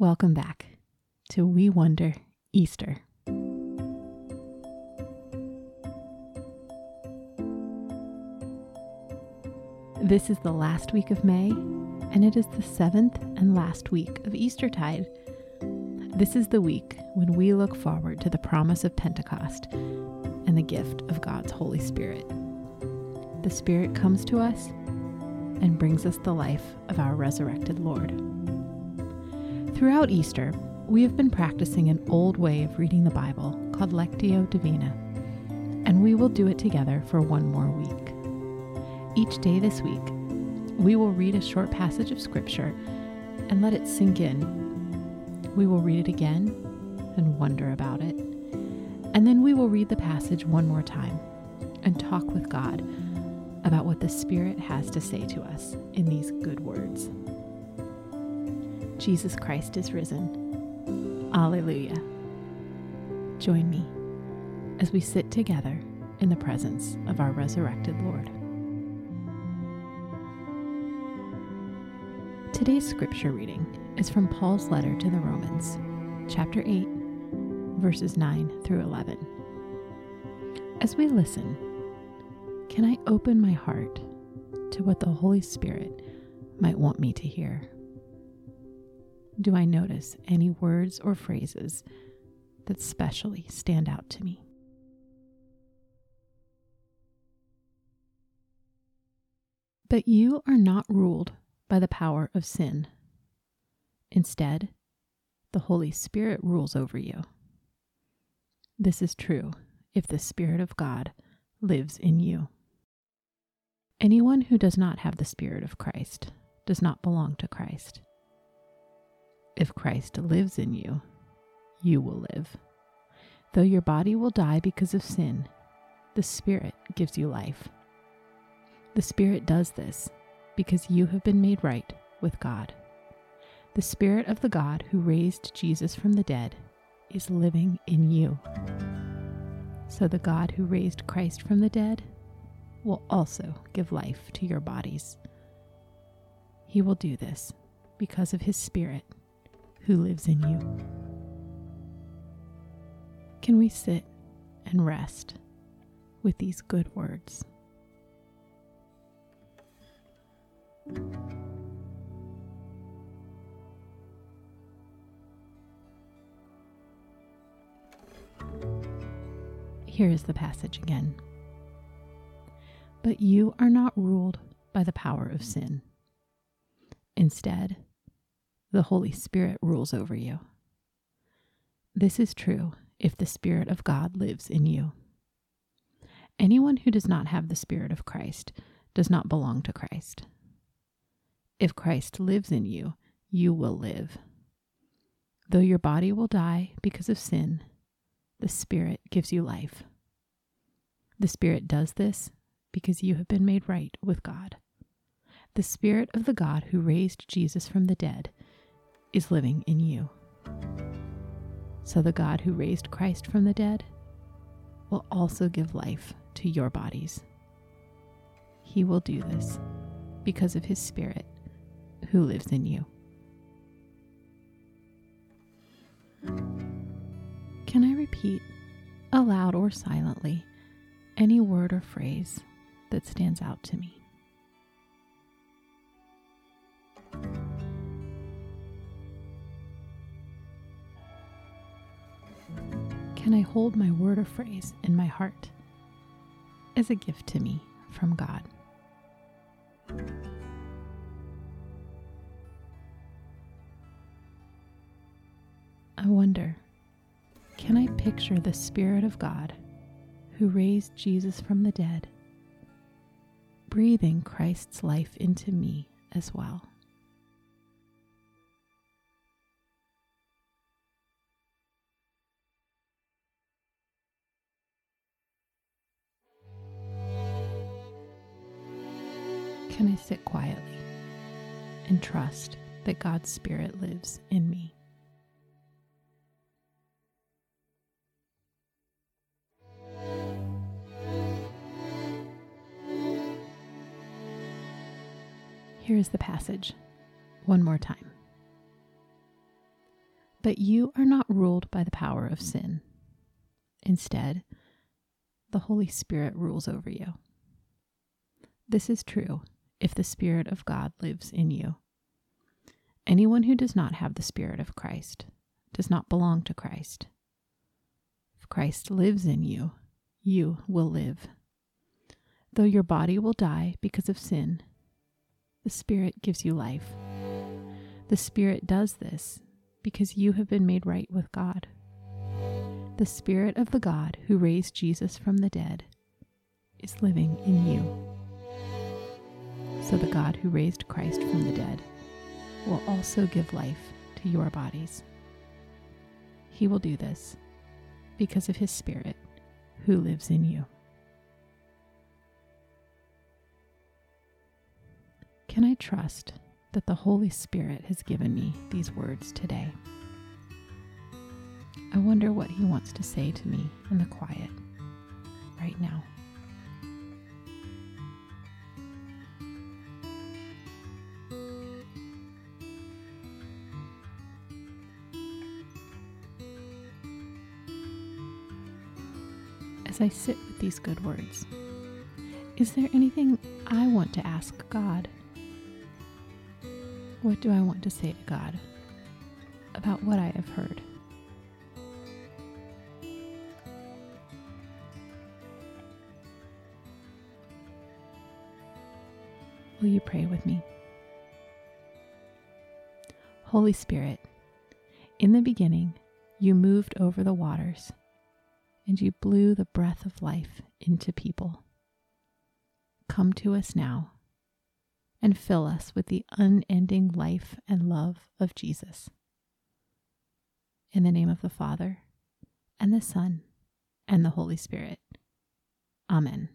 Welcome back to We Wonder Easter. This is the last week of May, and it is the seventh and last week of Eastertide. This is the week when we look forward to the promise of Pentecost and the gift of God's Holy Spirit. The Spirit comes to us and brings us the life of our resurrected Lord. Throughout Easter, we have been practicing an old way of reading the Bible called Lectio Divina, and we will do it together for one more week. Each day this week, we will read a short passage of Scripture and let it sink in. We will read it again and wonder about it, and then we will read the passage one more time and talk with God about what the Spirit has to say to us in these good words. Jesus Christ is risen. Alleluia. Join me as we sit together in the presence of our resurrected Lord. Today's scripture reading is from Paul's letter to the Romans, chapter 8, verses 9 through 11. As we listen, can I open my heart to what the Holy Spirit might want me to hear? Do I notice any words or phrases that specially stand out to me? But you are not ruled by the power of sin. Instead, the Holy Spirit rules over you. This is true if the Spirit of God lives in you. Anyone who does not have the Spirit of Christ does not belong to Christ. If Christ lives in you, you will live. Though your body will die because of sin, the Spirit gives you life. The Spirit does this because you have been made right with God. The Spirit of the God who raised Jesus from the dead is living in you. So the God who raised Christ from the dead will also give life to your bodies. He will do this because of his Spirit who lives in you. Can we sit and rest with these good words? Here is the passage again. But you are not ruled by the power of sin. Instead, the Holy Spirit rules over you. This is true if the Spirit of God lives in you. Anyone who does not have the Spirit of Christ does not belong to Christ. If Christ lives in you, you will live. Though your body will die because of sin, the Spirit gives you life. The Spirit does this because you have been made right with God. The Spirit of the God who raised Jesus from the dead is living in you. So the God who raised Christ from the dead will also give life to your bodies. He will do this because of his Spirit who lives in you. Can I repeat, aloud or silently, any word or phrase that stands out to me? Can I hold my word or phrase in my heart as a gift to me from God? I wonder, can I picture the Spirit of God who raised Jesus from the dead, breathing Christ's life into me as well? Can I sit quietly and trust that God's Spirit lives in me? Here is the passage one more time. But you are not ruled by the power of sin. Instead, the Holy Spirit rules over you. This is true if the Spirit of God lives in you. Anyone who does not have the Spirit of Christ does not belong to Christ. If Christ lives in you, you will live. Though your body will die because of sin, the Spirit gives you life. The Spirit does this because you have been made right with God. The Spirit of the God who raised Jesus from the dead is living in you. So the God who raised Christ from the dead will also give life to your bodies. He will do this because of his Spirit who lives in you. Can I trust that the Holy Spirit has given me these words today? I wonder what he wants to say to me in the quiet right now. As I sit with these good words? Is there anything I want to ask God? What do I want to say to God about what I have heard? Will you pray with me? Holy Spirit, in the beginning, you moved over the waters and you blew the breath of life into people. Come to us now and fill us with the unending life and love of Jesus. In the name of the Father, and the Son, and the Holy Spirit. Amen.